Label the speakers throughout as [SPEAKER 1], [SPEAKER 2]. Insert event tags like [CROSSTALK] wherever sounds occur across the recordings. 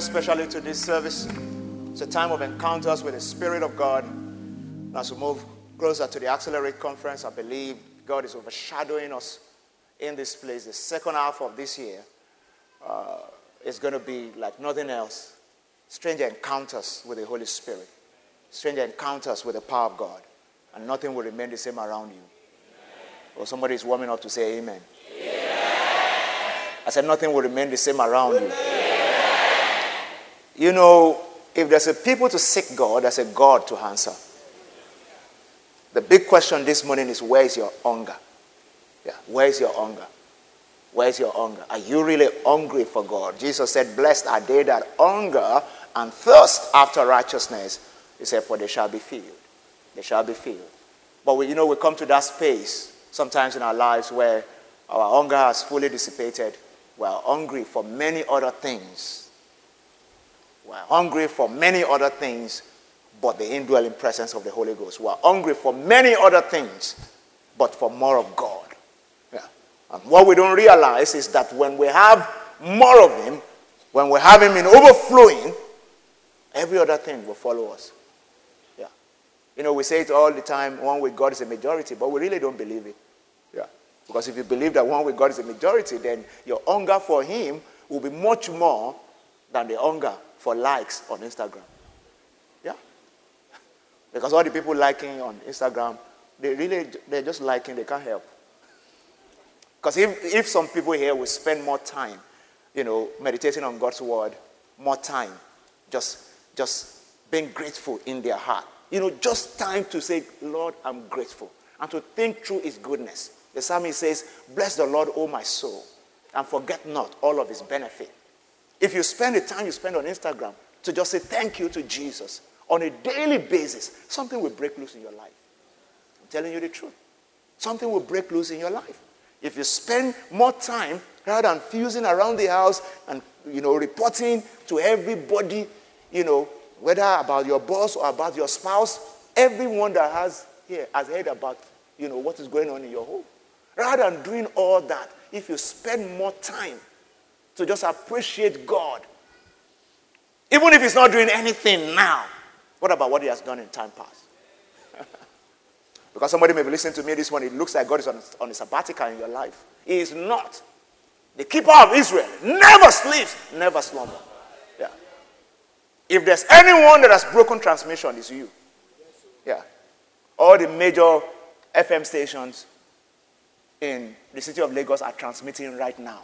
[SPEAKER 1] everyone very specially to this service. It's a time of encounters with the Spirit of God. As we move closer to the Accelerate Conference, I believe God is overshadowing us in this place. The second half of this year uh, is going to be like nothing else. Strange encounters with the Holy Spirit, strange encounters with the power of God, and nothing will remain the same around you. Or somebody is warming up to say amen. I said, nothing will remain the same around you. You know, if there's a people to seek God, there's a God to answer. The big question this morning is where is your hunger? Yeah, where is your hunger? Where is your hunger? Are you really hungry for God? Jesus said, Blessed are they that hunger and thirst after righteousness. He said, For they shall be filled. They shall be filled. But we, you know, we come to that space sometimes in our lives where our hunger has fully dissipated we are hungry for many other things. We are hungry for many other things, but the indwelling presence of the Holy Ghost. We are hungry for many other things, but for more of God. Yeah. And what we don't realize is that when we have more of Him, when we have Him in overflowing, every other thing will follow us. Yeah. You know, we say it all the time one with God is a majority, but we really don't believe it. Yeah. Because if you believe that one with God is a majority, then your hunger for Him will be much more than the hunger for likes on Instagram. Yeah. [LAUGHS] Because all the people liking on Instagram, they really, they're just liking, they can't help. Because if, if some people here will spend more time, you know, meditating on God's word, more time, just, just being grateful in their heart. You know, just time to say, Lord, I'm grateful. And to think through his goodness. The psalmist says, Bless the Lord, O my soul, and forget not all of his benefit. If you spend the time you spend on Instagram to just say thank you to Jesus on a daily basis, something will break loose in your life. I'm telling you the truth. Something will break loose in your life. If you spend more time rather than fusing around the house and you know reporting to everybody, you know, whether about your boss or about your spouse, everyone that has here has heard about you know what is going on in your home. Rather than doing all that, if you spend more time to just appreciate God, even if He's not doing anything now, what about what He has done in time past? [LAUGHS] because somebody may be listening to me this morning, it looks like God is on, on a sabbatical in your life. He is not. The keeper of Israel never sleeps, never slumber. Yeah. If there's anyone that has broken transmission, it's you. Yeah. All the major FM stations in the city of Lagos are transmitting right now.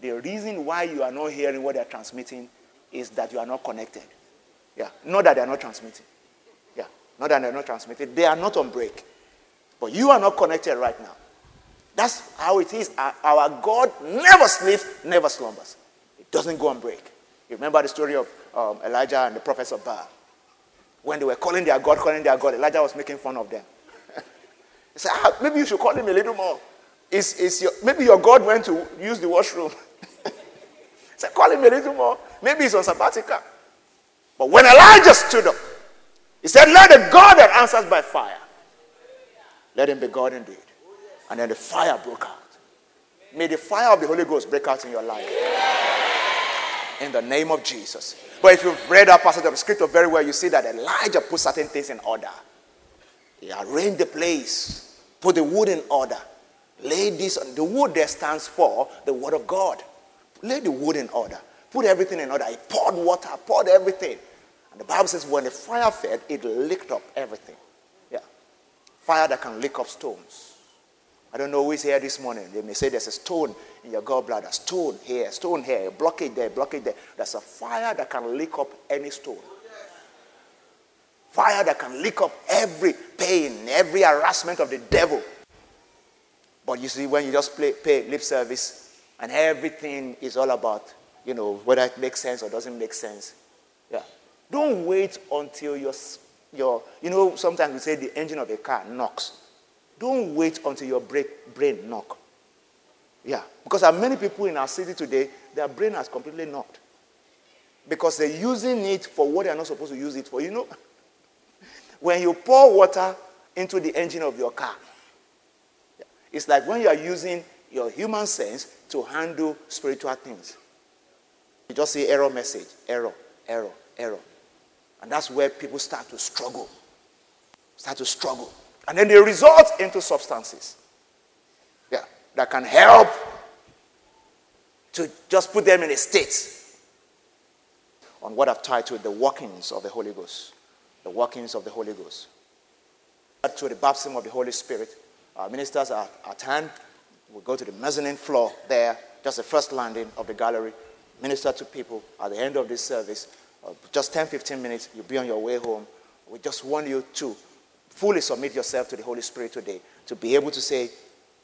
[SPEAKER 1] The reason why you are not hearing what they are transmitting is that you are not connected. Yeah, not that they are not transmitting. Yeah, not that they are not transmitting. They are not on break. But you are not connected right now. That's how it is. Our God never sleeps, never slumbers. It doesn't go on break. You remember the story of um, Elijah and the prophets of Baal? When they were calling their God, calling their God, Elijah was making fun of them. [LAUGHS] he said, ah, maybe you should call him a little more. Is, is your, maybe your God went to use the washroom. [LAUGHS] Say, call him a little more. Maybe he's on sabbatical. But when Elijah stood up, he said, Let the God that answers by fire, let him be God indeed. And then the fire broke out. May the fire of the Holy Ghost break out in your life. In the name of Jesus. But if you've read that passage of scripture very well, you see that Elijah put certain things in order. He arranged the place, put the wood in order, Lay this on the wood there stands for the word of God. Lay the wood in order. Put everything in order. He poured water, poured everything. And the Bible says when the fire fed, it licked up everything. Yeah. Fire that can lick up stones. I don't know who is here this morning. They may say there's a stone in your gallbladder, stone here, stone here, blockage there, blockage there. There's a fire that can lick up any stone. Fire that can lick up every pain, every harassment of the devil. But you see, when you just play, pay lip service and everything is all about, you know, whether it makes sense or doesn't make sense. Yeah. Don't wait until your, your you know, sometimes we say the engine of a car knocks. Don't wait until your brake, brain knock. Yeah. Because there are many people in our city today, their brain has completely knocked. Because they're using it for what they're not supposed to use it for. You know, [LAUGHS] when you pour water into the engine of your car, it's like when you are using your human sense to handle spiritual things. You just see error message, error, error, error. And that's where people start to struggle. Start to struggle. And then they result into substances. Yeah, that can help to just put them in a state on what I've titled the workings of the Holy Ghost. The workings of the Holy Ghost. To the baptism of the Holy Spirit. Our ministers are at hand. We'll go to the mezzanine floor there, just the first landing of the gallery. Minister to people at the end of this service. Uh, just 10 15 minutes, you'll be on your way home. We just want you to fully submit yourself to the Holy Spirit today to be able to say,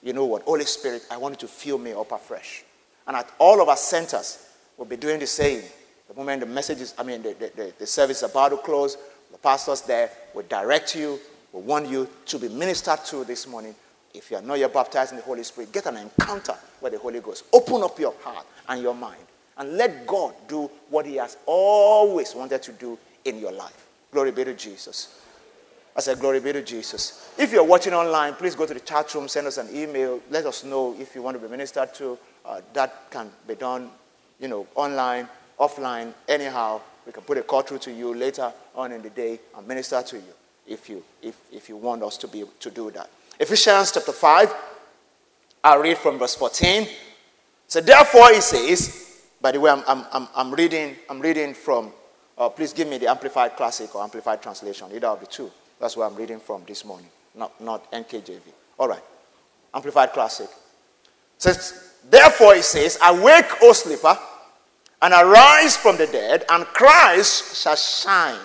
[SPEAKER 1] you know what, Holy Spirit, I want you to fill me up afresh. And at all of our centers, we'll be doing the same. The moment the message is, I mean, the, the, the service is about to close, the pastors there will direct you, will want you to be ministered to this morning. If you are not yet baptized in the Holy Spirit, get an encounter with the Holy Ghost. Open up your heart and your mind and let God do what He has always wanted to do in your life. Glory be to Jesus. I said, Glory be to Jesus. If you're watching online, please go to the chat room, send us an email, let us know if you want to be ministered to. Uh, that can be done, you know, online offline, anyhow. We can put a call through to you later on in the day and minister to you if you, if, if you want us to, be, to do that. Ephesians chapter 5, I'll read from verse 14. So therefore he says, by the way, I'm, I'm, I'm, reading, I'm reading from, uh, please give me the Amplified Classic or Amplified Translation, either of the two. That's where I'm reading from this morning, not, not NKJV. All right, Amplified Classic. says, therefore he says, awake, O sleeper, and arise from the dead, and Christ shall shine,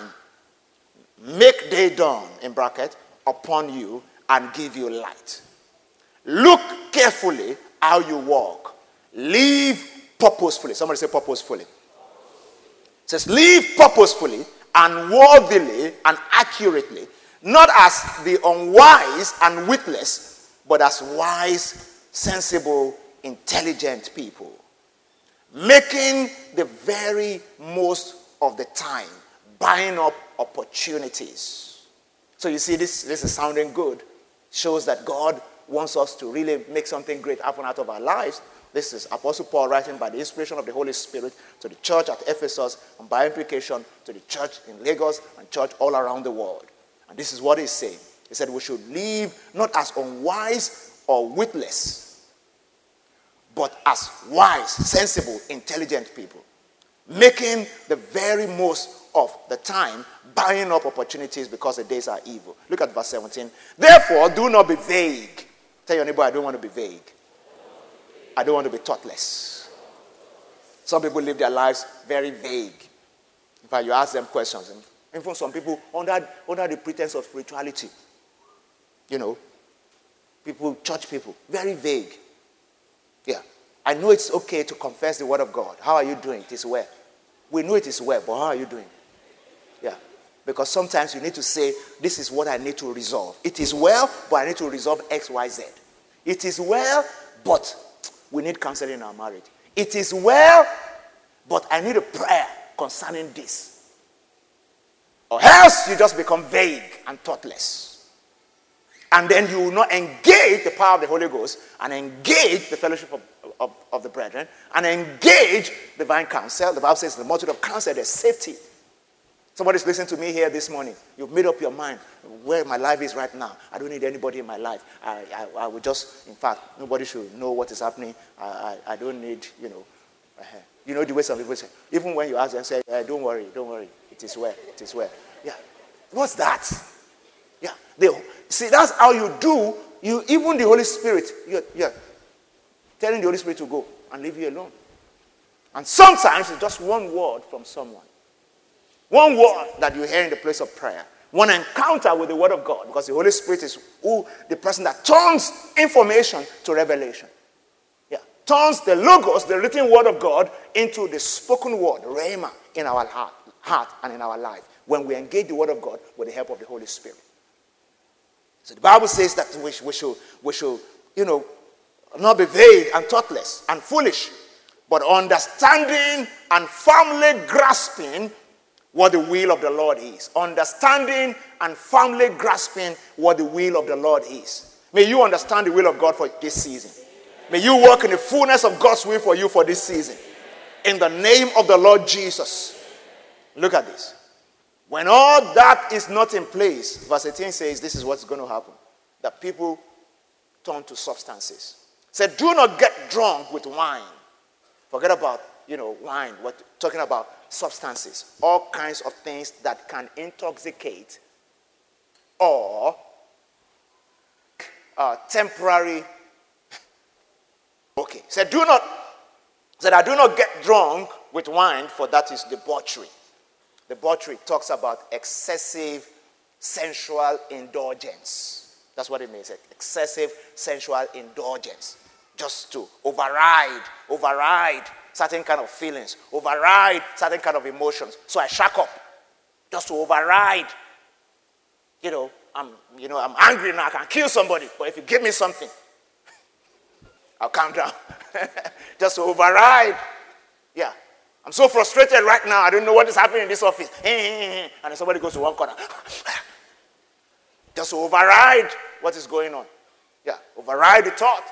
[SPEAKER 1] make day dawn, in bracket, upon you, and give you light. Look carefully how you walk. Live purposefully. Somebody say purposefully. It says, live purposefully and worthily and accurately, not as the unwise and witless, but as wise, sensible, intelligent people making the very most of the time, buying up opportunities. So you see, this, this is sounding good. Shows that God wants us to really make something great happen out of our lives. This is Apostle Paul writing by the inspiration of the Holy Spirit to the church at Ephesus, and by implication to the church in Lagos and church all around the world. And this is what he's saying. He said, We should live not as unwise or witless but as wise, sensible, intelligent people, making the very most of the time, buying up opportunities because the days are evil. Look at verse 17. Therefore, do not be vague. Tell your neighbor, I don't want to be vague. I don't want to be thoughtless. Some people live their lives very vague. In fact, you ask them questions. And even some people, under, under the pretense of spirituality, you know, people, church people, very vague. Yeah. I know it's okay to confess the word of God. How are you doing? It is well. We know it is well, but how are you doing? Because sometimes you need to say, This is what I need to resolve. It is well, but I need to resolve X, Y, Z. It is well, but we need counseling in our marriage. It is well, but I need a prayer concerning this. Or else you just become vague and thoughtless and then you will not engage the power of the Holy Ghost and engage the fellowship of, of, of, the brethren and engage divine counsel. The Bible says the multitude of counsel, there's safety. Somebody's listening to me here this morning. You've made up your mind where my life is right now. I don't need anybody in my life. I, I, I will just, in fact, nobody should know what is happening. I, I, I don't need, you know. Uh, you know the way some people say, even when you ask them, say, uh, don't worry, don't worry. It is well, it is well. Yeah. What's that? Yeah. They, see, that's how you do. You even the Holy Spirit, you're, you're telling the Holy Spirit to go and leave you alone. And sometimes it's just one word from someone. One word that you hear in the place of prayer. One encounter with the Word of God. Because the Holy Spirit is who the person that turns information to revelation. Yeah. Turns the logos, the written word of God, into the spoken word, rhema, in our heart, heart and in our life. When we engage the Word of God with the help of the Holy Spirit. So the Bible says that we, we, should, we should, you know, not be vague and thoughtless and foolish, but understanding and firmly grasping what the will of the Lord is. Understanding and firmly grasping what the will of the Lord is. May you understand the will of God for this season. May you walk in the fullness of God's will for you for this season. In the name of the Lord Jesus. Look at this. When all that is not in place, verse 18 says this is what's going to happen. That people turn to substances. Said, do not get drunk with wine. Forget about, you know, wine. We're talking about substances. All kinds of things that can intoxicate or uh, temporary. Okay. Said, do not, said, I do not get drunk with wine, for that is debauchery. Debauchery talks about excessive sensual indulgence. That's what it means excessive sensual indulgence. Just to override, override certain kind of feelings, override certain kind of emotions. So I shack up just to override. You know, I'm, you know, I'm angry now, I can kill somebody, but if you give me something, [LAUGHS] I'll calm down. [LAUGHS] just to override. Yeah. I'm so frustrated right now. I don't know what is happening in this office. [LAUGHS] And then somebody goes to one corner. Just to override what is going on. Yeah, override the thought.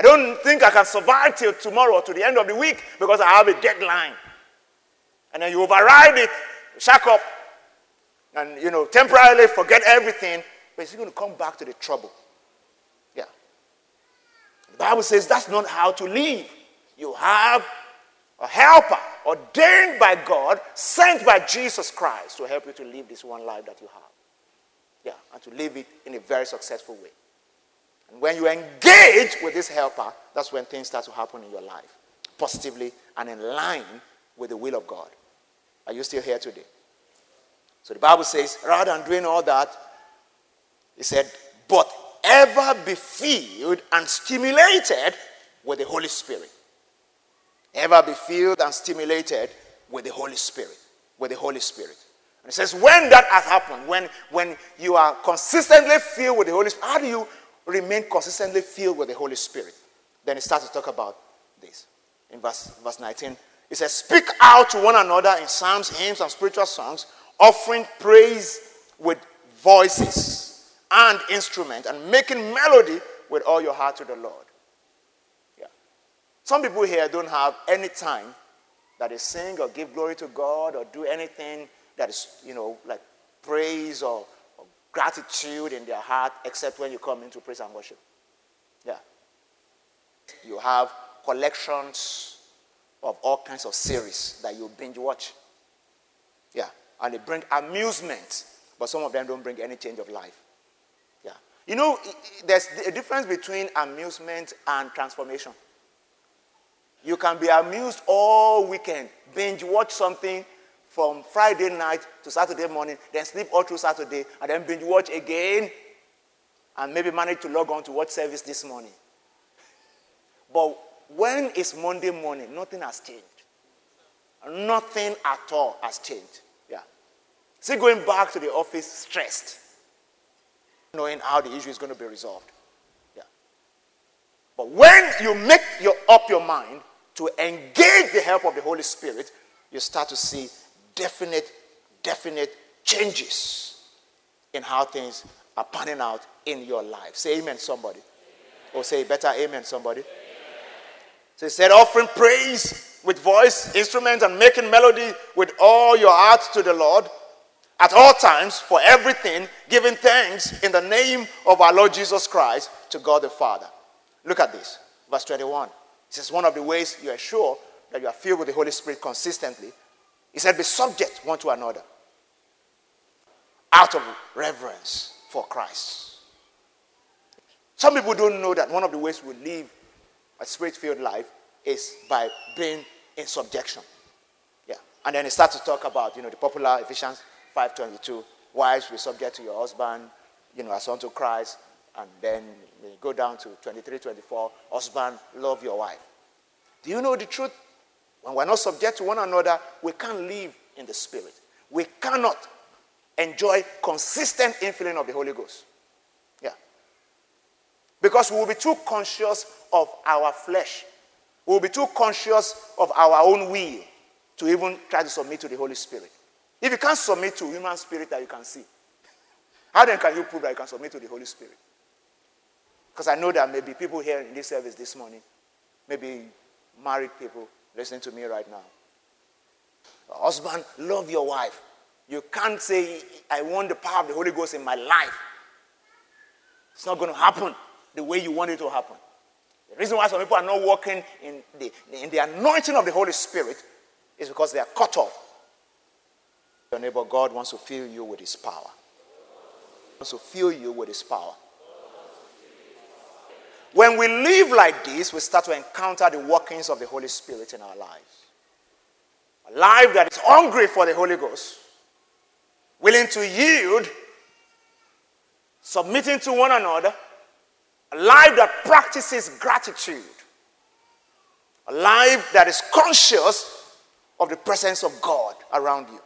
[SPEAKER 1] I don't think I can survive till tomorrow or to the end of the week because I have a deadline. And then you override it, shack up, and you know, temporarily forget everything, but it's going to come back to the trouble. Yeah. The Bible says that's not how to live. You have a helper ordained by God, sent by Jesus Christ to help you to live this one life that you have. Yeah, and to live it in a very successful way. When you engage with this helper, that's when things start to happen in your life, positively and in line with the will of God. Are you still here today? So the Bible says, rather than doing all that, he said, but ever be filled and stimulated with the Holy Spirit. Ever be filled and stimulated with the Holy Spirit. With the Holy Spirit. And it says, when that has happened, when, when you are consistently filled with the Holy Spirit, how do you remain consistently filled with the Holy Spirit? Then it starts to talk about this. In verse, verse 19, it says, Speak out to one another in psalms, hymns, and spiritual songs, offering praise with voices and instruments, and making melody with all your heart to the Lord. Yeah. Some people here don't have any time that they sing or give glory to God or do anything that is, you know, like praise or gratitude in their heart except when you come into praise and worship. Yeah. You have collections of all kinds of series that you binge watch. Yeah. And they bring amusement, but some of them don't bring any change of life. Yeah. You know, there's a difference between amusement and transformation. You can be amused all weekend, binge watch something from Friday night to Saturday morning, then sleep all through Saturday, and then binge watch again, and maybe manage to log on to watch service this morning. But when it's Monday morning, nothing has changed. Nothing at all has changed. Yeah. See, going back to the office stressed, knowing how the issue is going to be resolved. Yeah. But when you make your, up your mind to engage the help of the Holy Spirit, you start to see definite, definite changes in how things are panning out in your life. Say amen, somebody. Or say better amen, somebody. Amen. So he said, offering praise with voice, instruments, and making melody with all your heart to the Lord at all times for everything, giving thanks in the name of our Lord Jesus Christ to God the Father. Look at this, verse 21. This is one of the ways you are sure that you are filled with the Holy Spirit consistently. He said, Be subject one to another out of reverence for Christ. Some people don't know that one of the ways we live a spirit filled life is by being in subjection. Yeah. And then he starts to talk about, you know, the popular Ephesians 5.22, wives be subject to your husband, you know, as unto Christ, and then go down to 23, 24. Husband, love your wife. Do you know the truth? When we're not subject to one another, we can't live in the Spirit. We cannot enjoy consistent infilling of the Holy Ghost. Yeah. Because we will be too conscious of our flesh. We will be too conscious of our own will to even try to submit to the Holy Spirit. If you can't submit to human spirit that you can see, [LAUGHS] how then can you prove that you can submit to the Holy Spirit? Because I know there may be people here in this service this morning, maybe married people listening to me right now. Husband, love your wife. You can't say, I want the power of the Holy Ghost in my life. It's not going to happen the way you want it to happen. The reason why some people are not walking in the, in the anointing of the Holy Spirit is because they are cut off. Your neighbor, God wants to fill you with His power. He wants to fill you with His power. When we live like this, we start to encounter the workings of the Holy Spirit in our lives. A life that is hungry for the Holy Ghost, willing to yield, submitting to one another, a life that practices gratitude, a life that is conscious of the presence of God around you.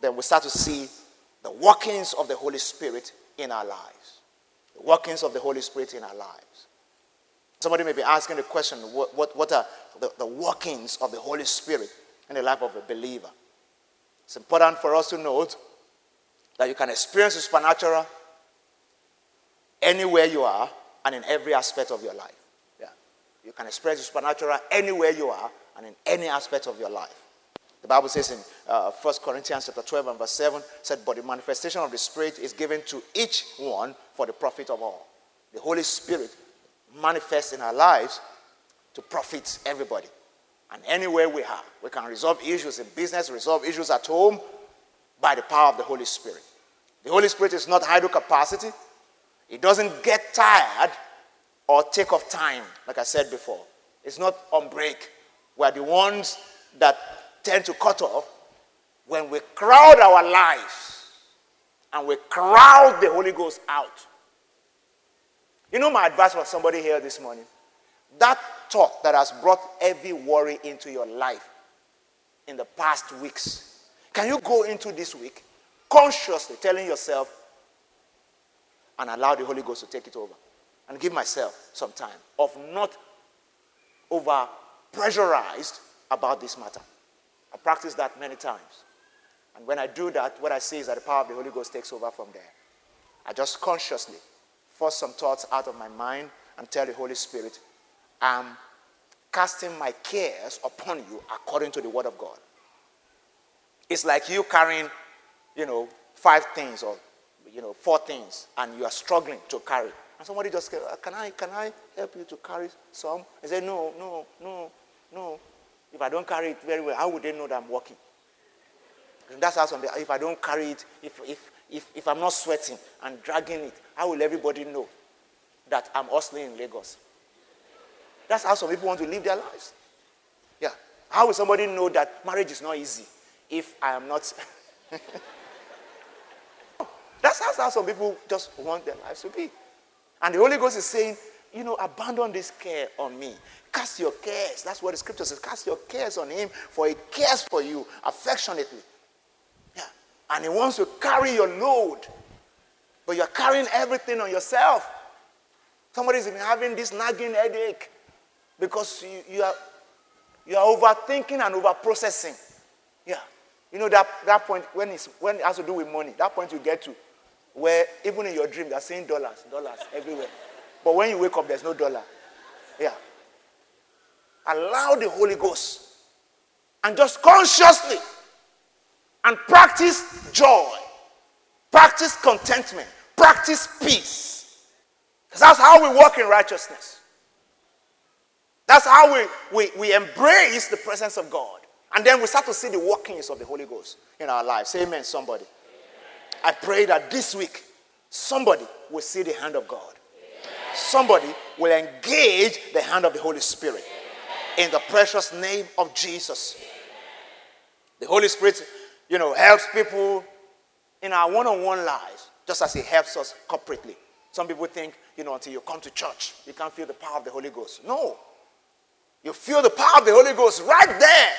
[SPEAKER 1] Then we start to see the workings of the Holy Spirit in our lives. Workings of the Holy Spirit in our lives. Somebody may be asking the question what, what, what are the, the workings of the Holy Spirit in the life of a believer? It's important for us to note that you can experience the supernatural anywhere you are and in every aspect of your life. Yeah. You can experience the supernatural anywhere you are and in any aspect of your life. The Bible says in uh, 1 Corinthians chapter 12 and verse 7, said, But the manifestation of the Spirit is given to each one for the profit of all. The Holy Spirit manifests in our lives to profit everybody. And anywhere we are, we can resolve issues in business, resolve issues at home by the power of the Holy Spirit. The Holy Spirit is not idle capacity. It doesn't get tired or take off time, like I said before. It's not on break. We're the ones that tend to cut off when we crowd our lives and we crowd the Holy Ghost out. You know my advice for somebody here this morning? That thought that has brought every worry into your life in the past weeks. Can you go into this week consciously telling yourself, and allow the Holy Ghost to take it over. And give myself some time of not over pressurized about this matter. I practice that many times. And when I do that, what I see is that the power of the Holy Ghost takes over from there. I just consciously force some thoughts out of my mind and tell the Holy Spirit, I'm casting my cares upon you according to the Word of God. It's like you carrying, you know, five things or you know, four things and you are struggling to carry. And somebody just uh, can I, can I help you to carry some? I said, no, no, no, no. If I don't carry it very well, how would they know that I'm working? And that's how some, if I don't carry it, if, if, if, if I'm not sweating and dragging it, how will everybody know that I'm hustling in Lagos? That's how some people want to live their lives. Yeah. How will somebody know that marriage is not easy if I am not [LAUGHS] That's, how some people just want their lives to be. And the Holy Ghost is saying, you know, abandon this care on me. Cast your cares. That's what the scripture says. Cast your cares on him, for he cares for you affectionately. Yeah. And he wants to carry your load. But you're carrying everything on yourself. Somebody's been having this nagging headache because you, you are you are overthinking and overprocessing. Yeah. You know that, that point when, it's, when it has to do with money, that point you get to where even in your dream you're seeing dollars, dollars everywhere. But when you wake up, there's no dollar. Yeah. Allow the Holy Ghost and just consciously and practice joy, practice contentment, practice peace. That's how we walk in righteousness. That's how we, we, we embrace the presence of God. And then we start to see the workings of the Holy Ghost in our lives. Amen, somebody. I pray that this week somebody will see the hand of God. Somebody will engage the hand of the Holy Spirit in the precious name of Jesus. The Holy Spirit, you know, helps people in our one on one lives just as He helps us corporately. Some people think, you know, until you come to church, you can't feel the power of the Holy Ghost. No. You feel the power of the Holy Ghost right there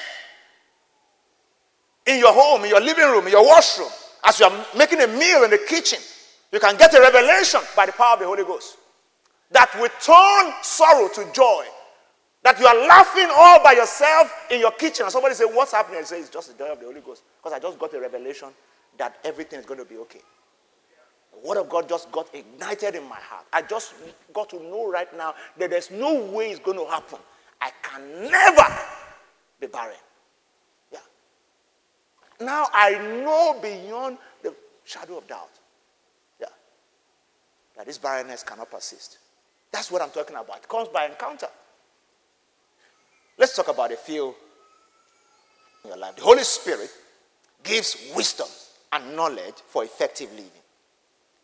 [SPEAKER 1] in your home, in your living room, in your washroom. As you are making a meal in the kitchen, you can get a revelation by the power of the Holy Ghost that will turn sorrow to joy. That you are laughing all by yourself in your kitchen, and somebody say, "What's happening?" And say, "It's just the joy of the Holy Ghost," because I just got a revelation that everything is going to be okay. The Word of God just got ignited in my heart. I just got to know right now that there's no way it's going to happen. I can never be barren. Yeah. Now I know beyond the shadow of doubt. Yeah. That this barrenness cannot persist. That's what I'm talking about. It comes by encounter. Let's talk about a few in your life. The Holy Spirit gives wisdom and knowledge for effective living.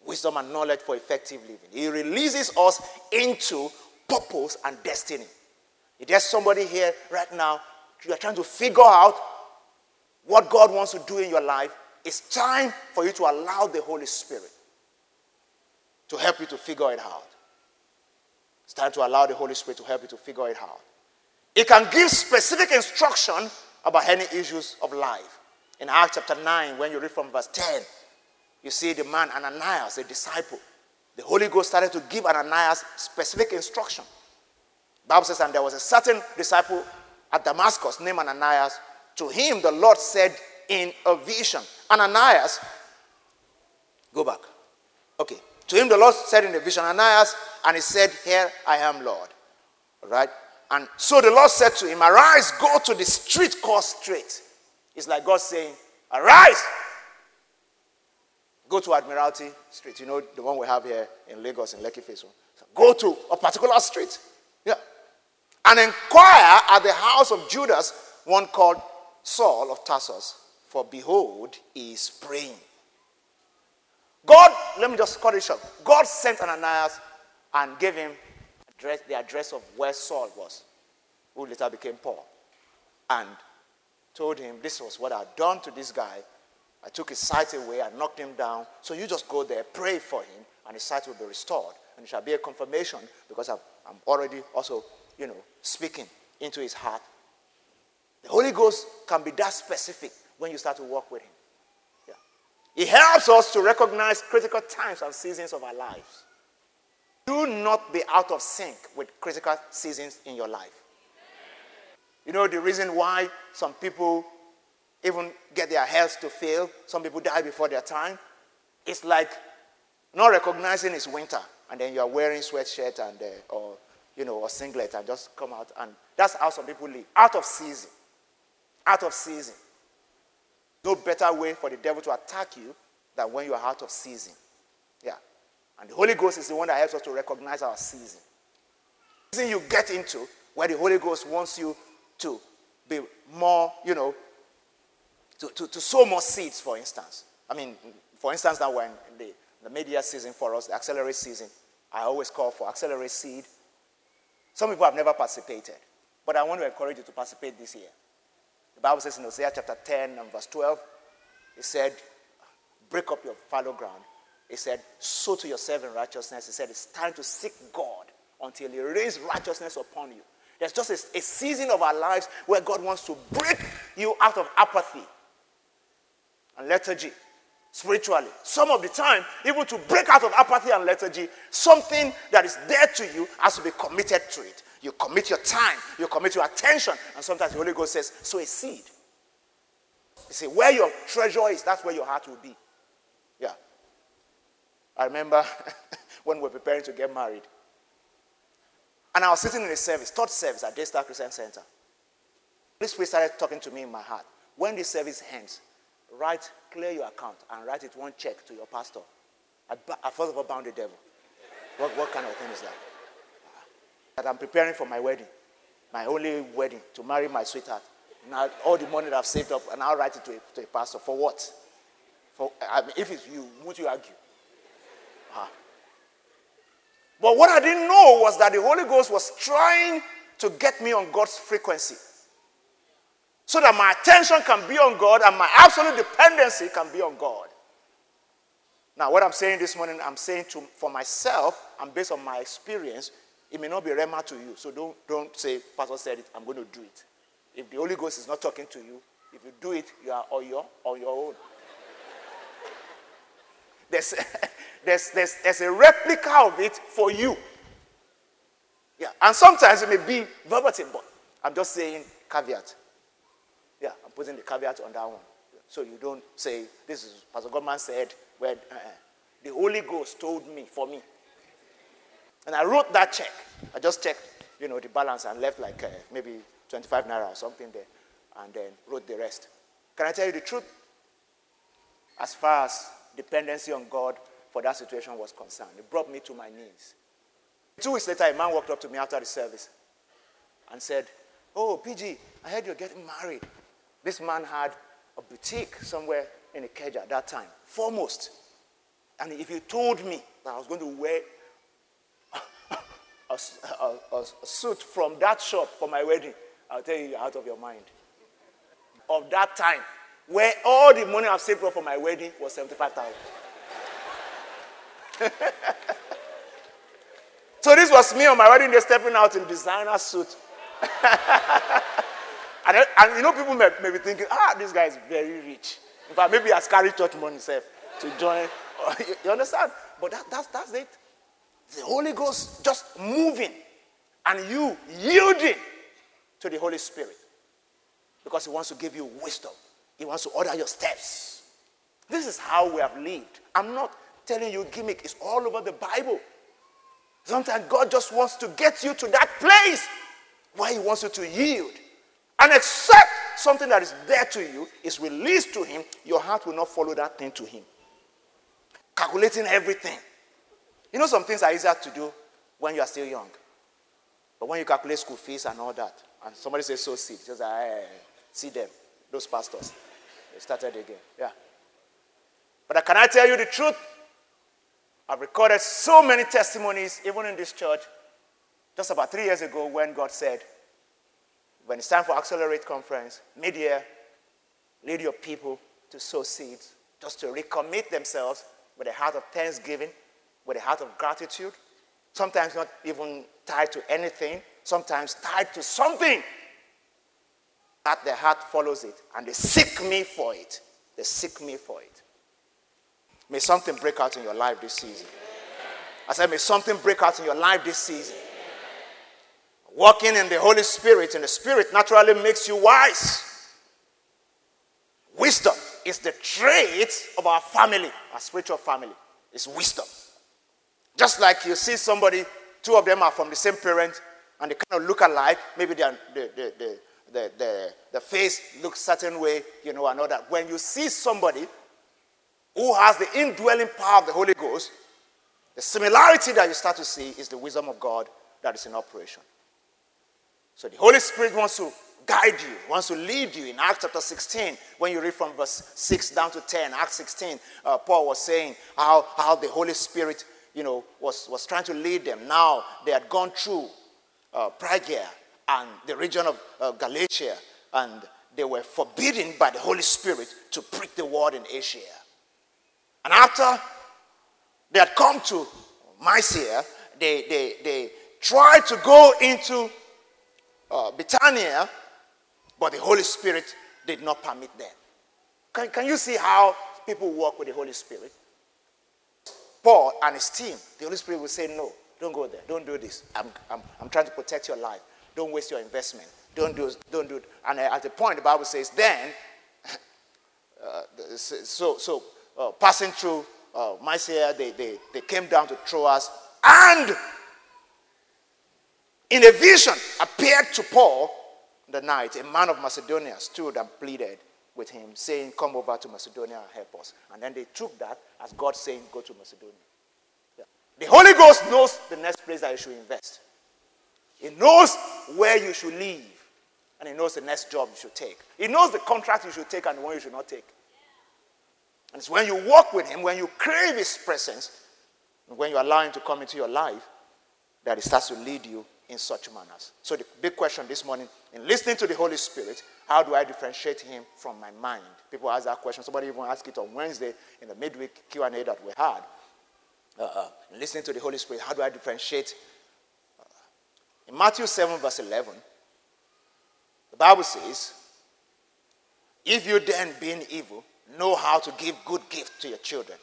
[SPEAKER 1] Wisdom and knowledge for effective living. He releases us into purpose and destiny. If there's somebody here right now, you are trying to figure out what God wants to do in your life, it's time for you to allow the Holy Spirit to help you to figure it out. It's time to allow the Holy Spirit to help you to figure it out. It can give specific instruction about any issues of life. In Acts chapter 9, when you read from verse 10, you see the man Ananias, a disciple. The Holy Ghost started to give Ananias specific instruction. Bible says, and there was a certain disciple at Damascus named Ananias. To him, the Lord said in a vision, Ananias, go back. Okay. To him, the Lord said in a vision, Ananias, and he said, Here I am, Lord. All right. And so the Lord said to him, Arise, go to the street called Straight. It's like God saying, Arise, go to Admiralty Street. You know, the one we have here in Lagos, in Lekki Phase So go to a particular street. Yeah. And inquire at the house of Judas, one called Saul of Tarsus, for behold, he is praying. God, let me just cut it short. God sent Ananias and gave him address, the address of where Saul was, who later became Paul, and told him, This was what I'd done to this guy. I took his sight away, I knocked him down. So you just go there, pray for him, and his sight will be restored. And it shall be a confirmation because I'm already also, you know, speaking into his heart. The Holy Ghost can be that specific when you start to walk with him. It helps us to recognize critical times and seasons of our lives. Do not be out of sync with critical seasons in your life. You know the reason why some people even get their health to fail, some people die before their time? It's like not recognizing it's winter and then you are wearing sweatshirt and uh, or you know or singlet and just come out and that's how some people live out of season out of season no better way for the devil to attack you than when you are out of season yeah and the Holy Ghost is the one that helps us to recognize our season. Season you get into where the Holy Ghost wants you to be more, you know, to, to, to sow more seeds, for instance. I mean, for instance, now when the, the media season for us, the accelerate season, I always call for accelerate seed. Some people have never participated, but I want to encourage you to participate this year. The Bible says in Hosea chapter 10 and verse 12, it said, break up your fallow ground he said, Sow to yourself in righteousness. He said, It's time to seek God until He rains righteousness upon you. There's just a, a, season of our lives where God wants to break you out of apathy and lethargy spiritually. Some of the time, even to break out of apathy and lethargy, something that is dead to you has to be committed to it. You commit your time, you commit your attention, and sometimes the Holy Ghost says, sow a seed. You see, where your treasure is, that's where your heart will be. Yeah. I remember [LAUGHS] when we were preparing to get married. And I was sitting in a service, third service at Daystar Christian Center. This Spirit started talking to me in my heart. When this service ends, write, clear your account and write it one check to your pastor. I, I first of all bound the devil. What, what kind of thing is that? That I'm preparing for my wedding, my only wedding, to marry my sweetheart. Now, all the money that I've saved up, and I'll write it to a, to a pastor. For what? For, I mean, if it's you, would you argue? Ah. But what I didn't know was that the Holy Ghost was trying to get me on God's frequency. So that my attention can be on God and my absolute dependency can be on God. Now, what I'm saying this morning, I'm saying to, for myself and based on my experience, it may not be rhema to you. So don't, don't say, Pastor said it, I'm going to do it. If the Holy Ghost is not talking to you, if you do it, you are on your, on your own. There's, [LAUGHS] there's, there's, there's a replica of it for you. Yeah, and sometimes it may be verbatim, but I'm just saying caveat. Yeah, I'm putting the caveat on that one. So you don't say, this is Pastor Godman said, where, uh, The Holy Ghost told me for me. And I wrote that check. I just checked, you know, the balance and left like uh, maybe 25 naira or something there, and then wrote the rest. Can I tell you the truth? As far as dependency on God for that situation was concerned, it brought me to my knees. Two weeks later, a man walked up to me after the service and said, Oh, PG, I heard you're getting married. This man had a boutique somewhere in Ikeja at that time, foremost. And if you told me that I was going to wear a, a, a suit from that shop for my wedding, I'll tell you, you're out of your mind. Of that time, where all the money I've saved for my wedding was 75,000. [LAUGHS] so this was me on my wedding day stepping out in designer suit. [LAUGHS] and, and, you know, people may, may, be thinking, ah, this guy is very rich. In fact, maybe he has carried church money himself to join. [LAUGHS] you, you understand? But that, that's, that's it. The Holy Ghost just moving and you yielding to the Holy Spirit because He wants to give you wisdom, He wants to order your steps. This is how we have lived. I'm not telling you gimmick, it's all over the Bible. Sometimes God just wants to get you to that place where He wants you to yield. And accept something that is there to you is released to Him, your heart will not follow that thing to Him. Calculating everything. You know, some things are easier to do when you are still young. But when you calculate school fees and all that, and somebody says so seed, just like, hey, see them, those pastors. They started again. Yeah. But can I tell you the truth? I've recorded sow many testimonies, even in this church, just about three years ago when God said, when it's time for Accelerate Conference, mid-year, lead your people to sow seeds, just to recommit themselves with a heart of thanksgiving, with a heart of gratitude, sometimes not even tied to anything, sometimes tied to something. That their heart follows it, and they seek me for it. They seek me for it. May something break out in your life this season. I said, may something break out in your life this season. Walking in the Holy Spirit, and the Spirit naturally makes you wise. Wisdom is the trait of our family, our spiritual family. It's wisdom. Just like you see somebody, two of them are from the same parent, and they kind of look alike. Maybe the, the, the, the, the, the face looks certain way, you know, and all that. When you see somebody who has the indwelling power of the Holy Ghost, the similarity that you start to see is the wisdom of God that is in operation. So the Holy Spirit wants to guide you, wants to lead you. In Acts chapter 16, when you read from verse 6 down to 10, Acts 16, uh, Paul was saying how, how the Holy Spirit, you know, was, was trying to lead them. Now they had gone through uh, and the region of uh, Galatia, and they were forbidden by the Holy Spirit to preach the word in Asia. And after they had come to Mysia, they, they, they tried to go into uh, Bithynia, but the Holy Spirit did not permit them. Can, can you see how people work with the Holy Spirit? Paul and his team, the Holy Spirit will say, No, don't go there. Don't do this. I'm, I'm, I'm trying to protect your life. Don't waste your investment. Don't do, don't do it. And at the point, the Bible says, Then, [LAUGHS] uh, so, so uh, passing through uh, Mysia, they, they, they came down to Troas, and in a vision appeared to Paul the night. A man of Macedonia stood and pleaded with him, saying, Come over to Macedonia and help us. And then they took that as God saying, Go to Macedonia. Yeah. The Holy Ghost knows the next place that you should invest. He knows where you should leave. And he knows the next job you should take. He knows the contract you should take and the one you should not take. And it's when you walk with Him, when you crave His presence, and when you allow Him to come into your life, that He starts to lead you in such manners. So the big question this morning, in listening to the Holy Spirit, how do I differentiate Him from my mind? People ask that question. Somebody even asked it on Wednesday in the midweek Q&A that we had. Uh, uh, listening to the Holy Spirit, how do I differentiate? Uh, in Matthew 7, verse 11, the Bible says, If you then, being evil, know how to give good gifts to your children,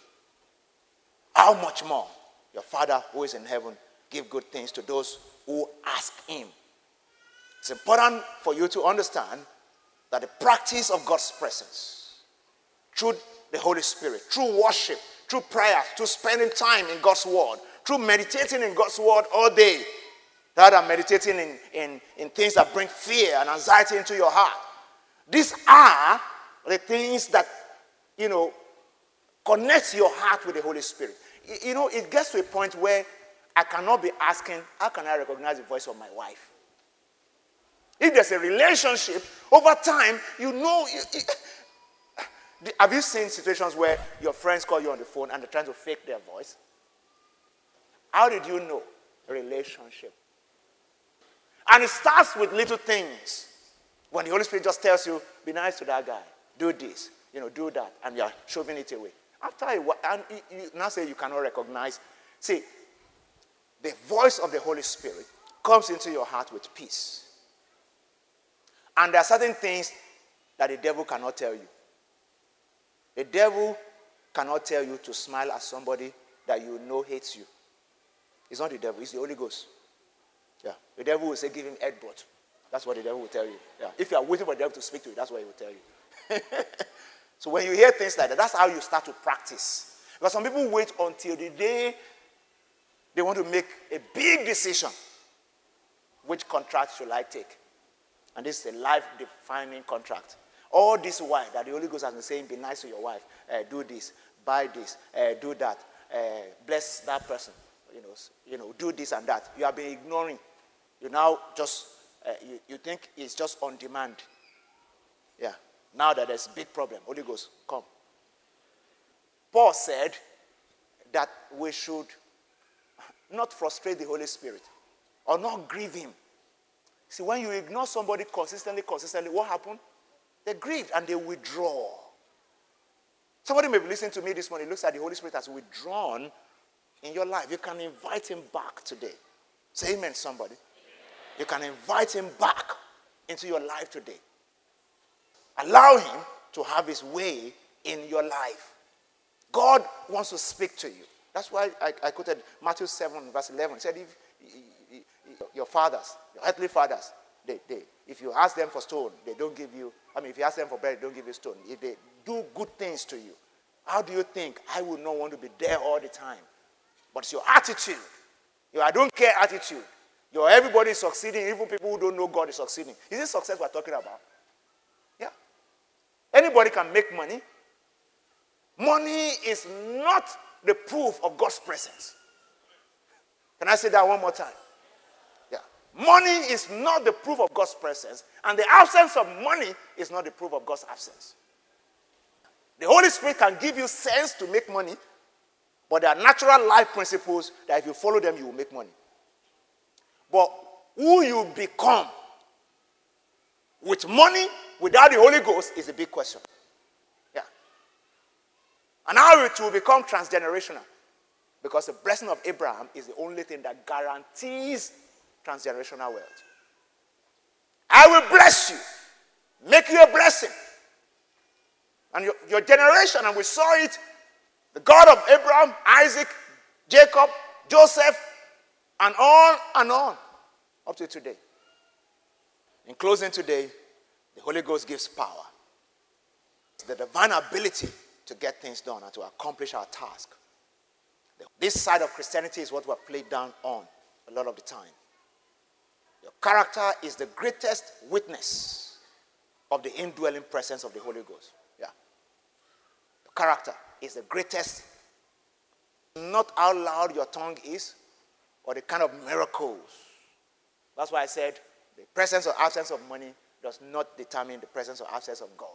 [SPEAKER 1] how much more your Father who is in heaven give good things to those who ask Him? It's important for you to understand that the practice of God's presence through the Holy Spirit, through worship, through prayer, through spending time in God's Word, through meditating in God's Word all day, rather than meditating in, in, in things that bring fear and anxiety into your heart. These are the things that, you know, connect your heart with the Holy Spirit. You know, it gets to a point where I cannot be asking, how can I recognize the voice of my wife? If there's a relationship, over time, you know. You, you, have you seen situations where your friends call you on the phone and they're trying to fake their voice? How did you know? Relationship. And it starts with little things. When the Holy Spirit just tells you, be nice to that guy, do this, you know, do that, and you're shoving it away. After a while, and you now say you cannot recognize. See, the voice of the Holy Spirit comes into your heart with peace. And there are certain things that the devil cannot tell you. The devil cannot tell you to smile at somebody that you know hates you. It's not the devil, it's the Holy Ghost. Yeah. The devil will say, give him headbutt. That's what the devil will tell you. Yeah. If you are waiting for the devil to speak to you, that's what he will tell you. [LAUGHS] so when you hear things like that, that's how you start to practice. Because some people wait until the day they want to make a big decision. Which contract should I take? And this is a life defining contract. All this while that the Holy Ghost has been saying, be nice to your wife, uh, do this, buy this, uh, do that, uh, bless that person, you know, you know, do this and that. You have been ignoring. You now just, you, you think it's just on demand. Yeah. Now that there's big problem, Holy Ghost, come. Paul said that we should not frustrate the Holy Spirit or not grieve him. See, when you ignore somebody consistently, consistently, what happened? They grieve and they withdraw. Somebody may be listening to me this morning, looks at the Holy Spirit has withdrawn in your life. You can invite him back today. Say amen, somebody. You can invite him back into your life today. Allow him to have his way in your life. God wants to speak to you. That's why I, I quoted Matthew 7, verse 11. He said, if your fathers, your earthly fathers, they, they, if you ask them for stone, they don't give you, I mean, if you ask them for bread, they don't give you stone. If they do good things to you, how do you think I would not want to be there all the time? But it's your attitude, your I don't care attitude. Your everybody is succeeding, even people who don't know God is succeeding. Is it success we're talking about? Yeah. Anybody can make money. Money is not the proof of God's presence. Can I say that one more time? Yeah. Money is not the proof of God's presence, and the absence of money is not the proof of God's absence. The Holy Spirit can give you sense to make money, but there are natural life principles that if you follow them, you will make money. But who you become with money without the Holy Ghost is a big question. And how it will become transgenerational. Because the blessing of Abraham is the only thing that guarantees transgenerational wealth. I will bless you, make you a blessing. And your, your generation, and we saw it the God of Abraham, Isaac, Jacob, Joseph, and on and on up to today. In closing today, the Holy Ghost gives power. the divine ability to get things done and to accomplish our task. This side of Christianity is what we're played down on a lot of the time. Your character is the greatest witness of the indwelling presence of the Holy Ghost. Yeah. Your character is the greatest, not how loud your tongue is or the kind of miracles. That's why I said the presence or absence of money does not determine the presence or absence of God.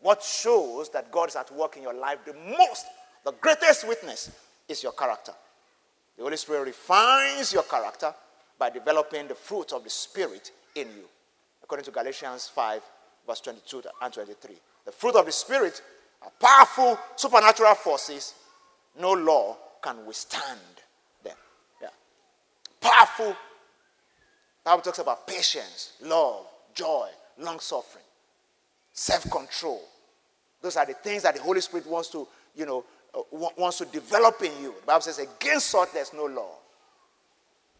[SPEAKER 1] What shows that God is at work in your life the most, the greatest witness, is your character. The Holy Spirit refines your character by developing the fruit of the Spirit in you, according to Galatians 5, verse 22 and 23. The fruit of the Spirit are powerful supernatural forces. No law can withstand them. Yeah. Powerful. Bible talks about patience, love, joy, long suffering self control. Those are the things that the Holy Spirit wants to, you know, uh, wants to develop in you. The Bible says, against such there's no law.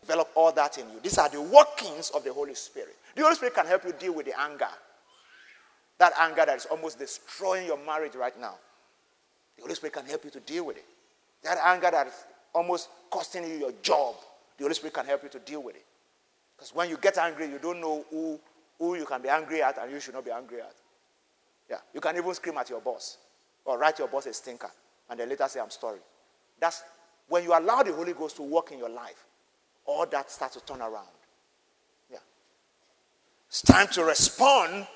[SPEAKER 1] Develop all that in you. These are the workings of the Holy Spirit. The Holy Spirit can help you deal with the anger. That anger that is almost destroying your marriage right now. The Holy Spirit can help you to deal with it. That anger that is almost costing you your job, the Holy Spirit can help you to deal with it. Because when you get angry, you don't know who, who you can be angry at and you should not be angry at. Yeah. You can even scream at your boss or write your boss a stinker and then later say, I'm sorry. That's when you allow the Holy Ghost to work in your life, all that starts to turn around. Yeah. It's time to respond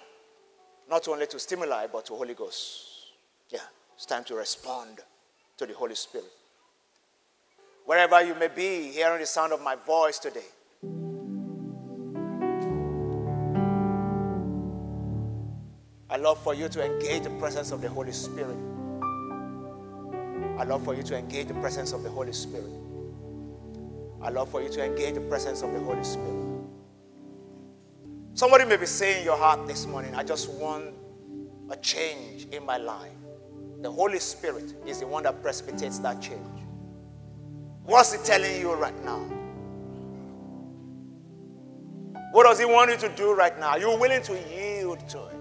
[SPEAKER 1] not only to stimuli but to Holy Ghost. Yeah. It's time to respond to the Holy Spirit. Wherever you may be, hearing the sound of my voice today, love for you to engage the presence of the Holy Spirit. I love for you to engage the presence of the Holy Spirit. I love for you to engage the presence of the Holy Spirit. Somebody may be saying in your heart this morning, I just want a change in my life. The Holy Spirit is the one that precipitates that change. What's He telling you right now? What does He want you to do right now? Are you willing to yield to it?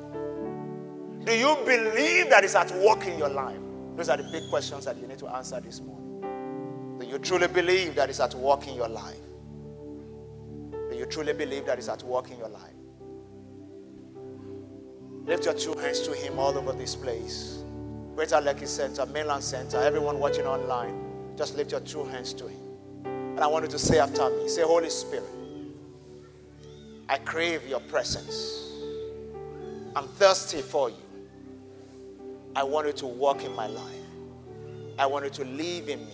[SPEAKER 1] Do you believe that it's at work in your life? Those are the big questions that you need to answer this morning. Do you truly believe that it's at work in your life? Do you truly believe that it's at work in your life? Lift your two hands to Him all over this place. Greater Lekki Center, Mainland Center, everyone watching online, just lift your two hands to Him. And I want you to say after me say, Holy Spirit, I crave your presence. I'm thirsty for you. I want you to walk in my life. I want you to live in me.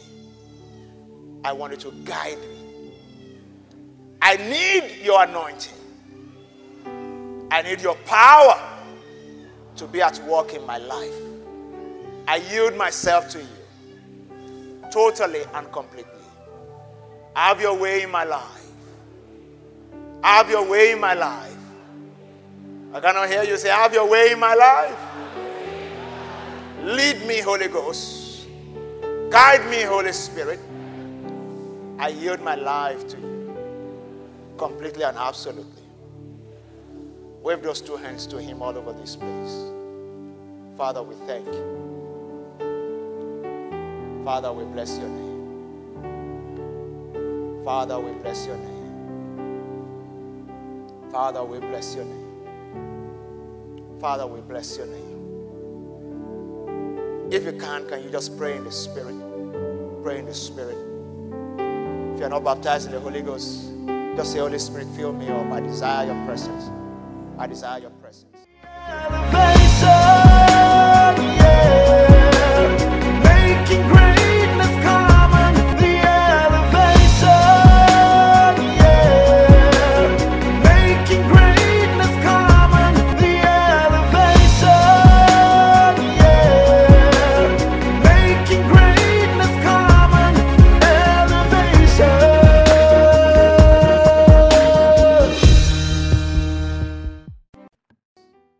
[SPEAKER 1] I want you to guide me. I need your anointing. I need your power to be at work in my life. I yield myself to you totally and completely. Have your way in my life. Have your way in my life. I cannot hear you say, Have your way in my life. Lead me, Holy Ghost. Guide me, Holy Spirit. I yield my life to you completely and absolutely. Wave those two hands to Him all over this place. Father, we thank you. Father, we bless your name. Father, we bless your name. Father, we bless your name. Father, we bless your name. If you can, can you just pray in the Spirit? Pray in the Spirit. If you're not baptized in the Holy Ghost, just say, Holy Spirit, fill me up. I desire your presence. I desire your